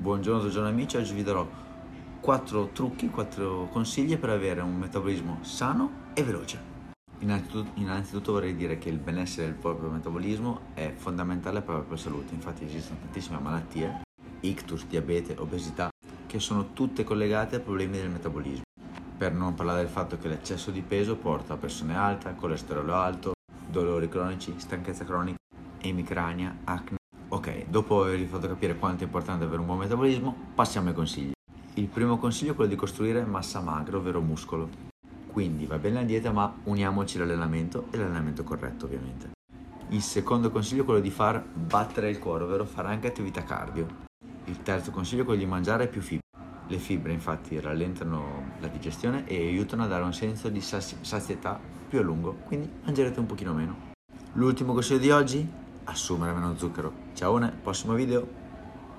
Buongiorno, buongiorno amici, oggi vi darò 4 trucchi, 4 consigli per avere un metabolismo sano e veloce. Innanzitutto, innanzitutto, vorrei dire che il benessere del proprio metabolismo è fondamentale per la propria salute, infatti esistono tantissime malattie, ictus, diabete, obesità, che sono tutte collegate a problemi del metabolismo. Per non parlare del fatto che l'eccesso di peso porta a pressione alta, colesterolo alto, dolori cronici, stanchezza cronica, emicrania, acne Ok, dopo avervi fatto capire quanto è importante avere un buon metabolismo, passiamo ai consigli. Il primo consiglio è quello di costruire massa magra, ovvero muscolo. Quindi va bene la dieta, ma uniamoci l'allenamento e l'allenamento corretto, ovviamente. Il secondo consiglio è quello di far battere il cuore, ovvero fare anche attività cardio. Il terzo consiglio è quello di mangiare più fibre. Le fibre infatti rallentano la digestione e aiutano a dare un senso di sazietà più a lungo, quindi mangerete un pochino meno. L'ultimo consiglio di oggi assumere meno zucchero. Ciao, prossimo video!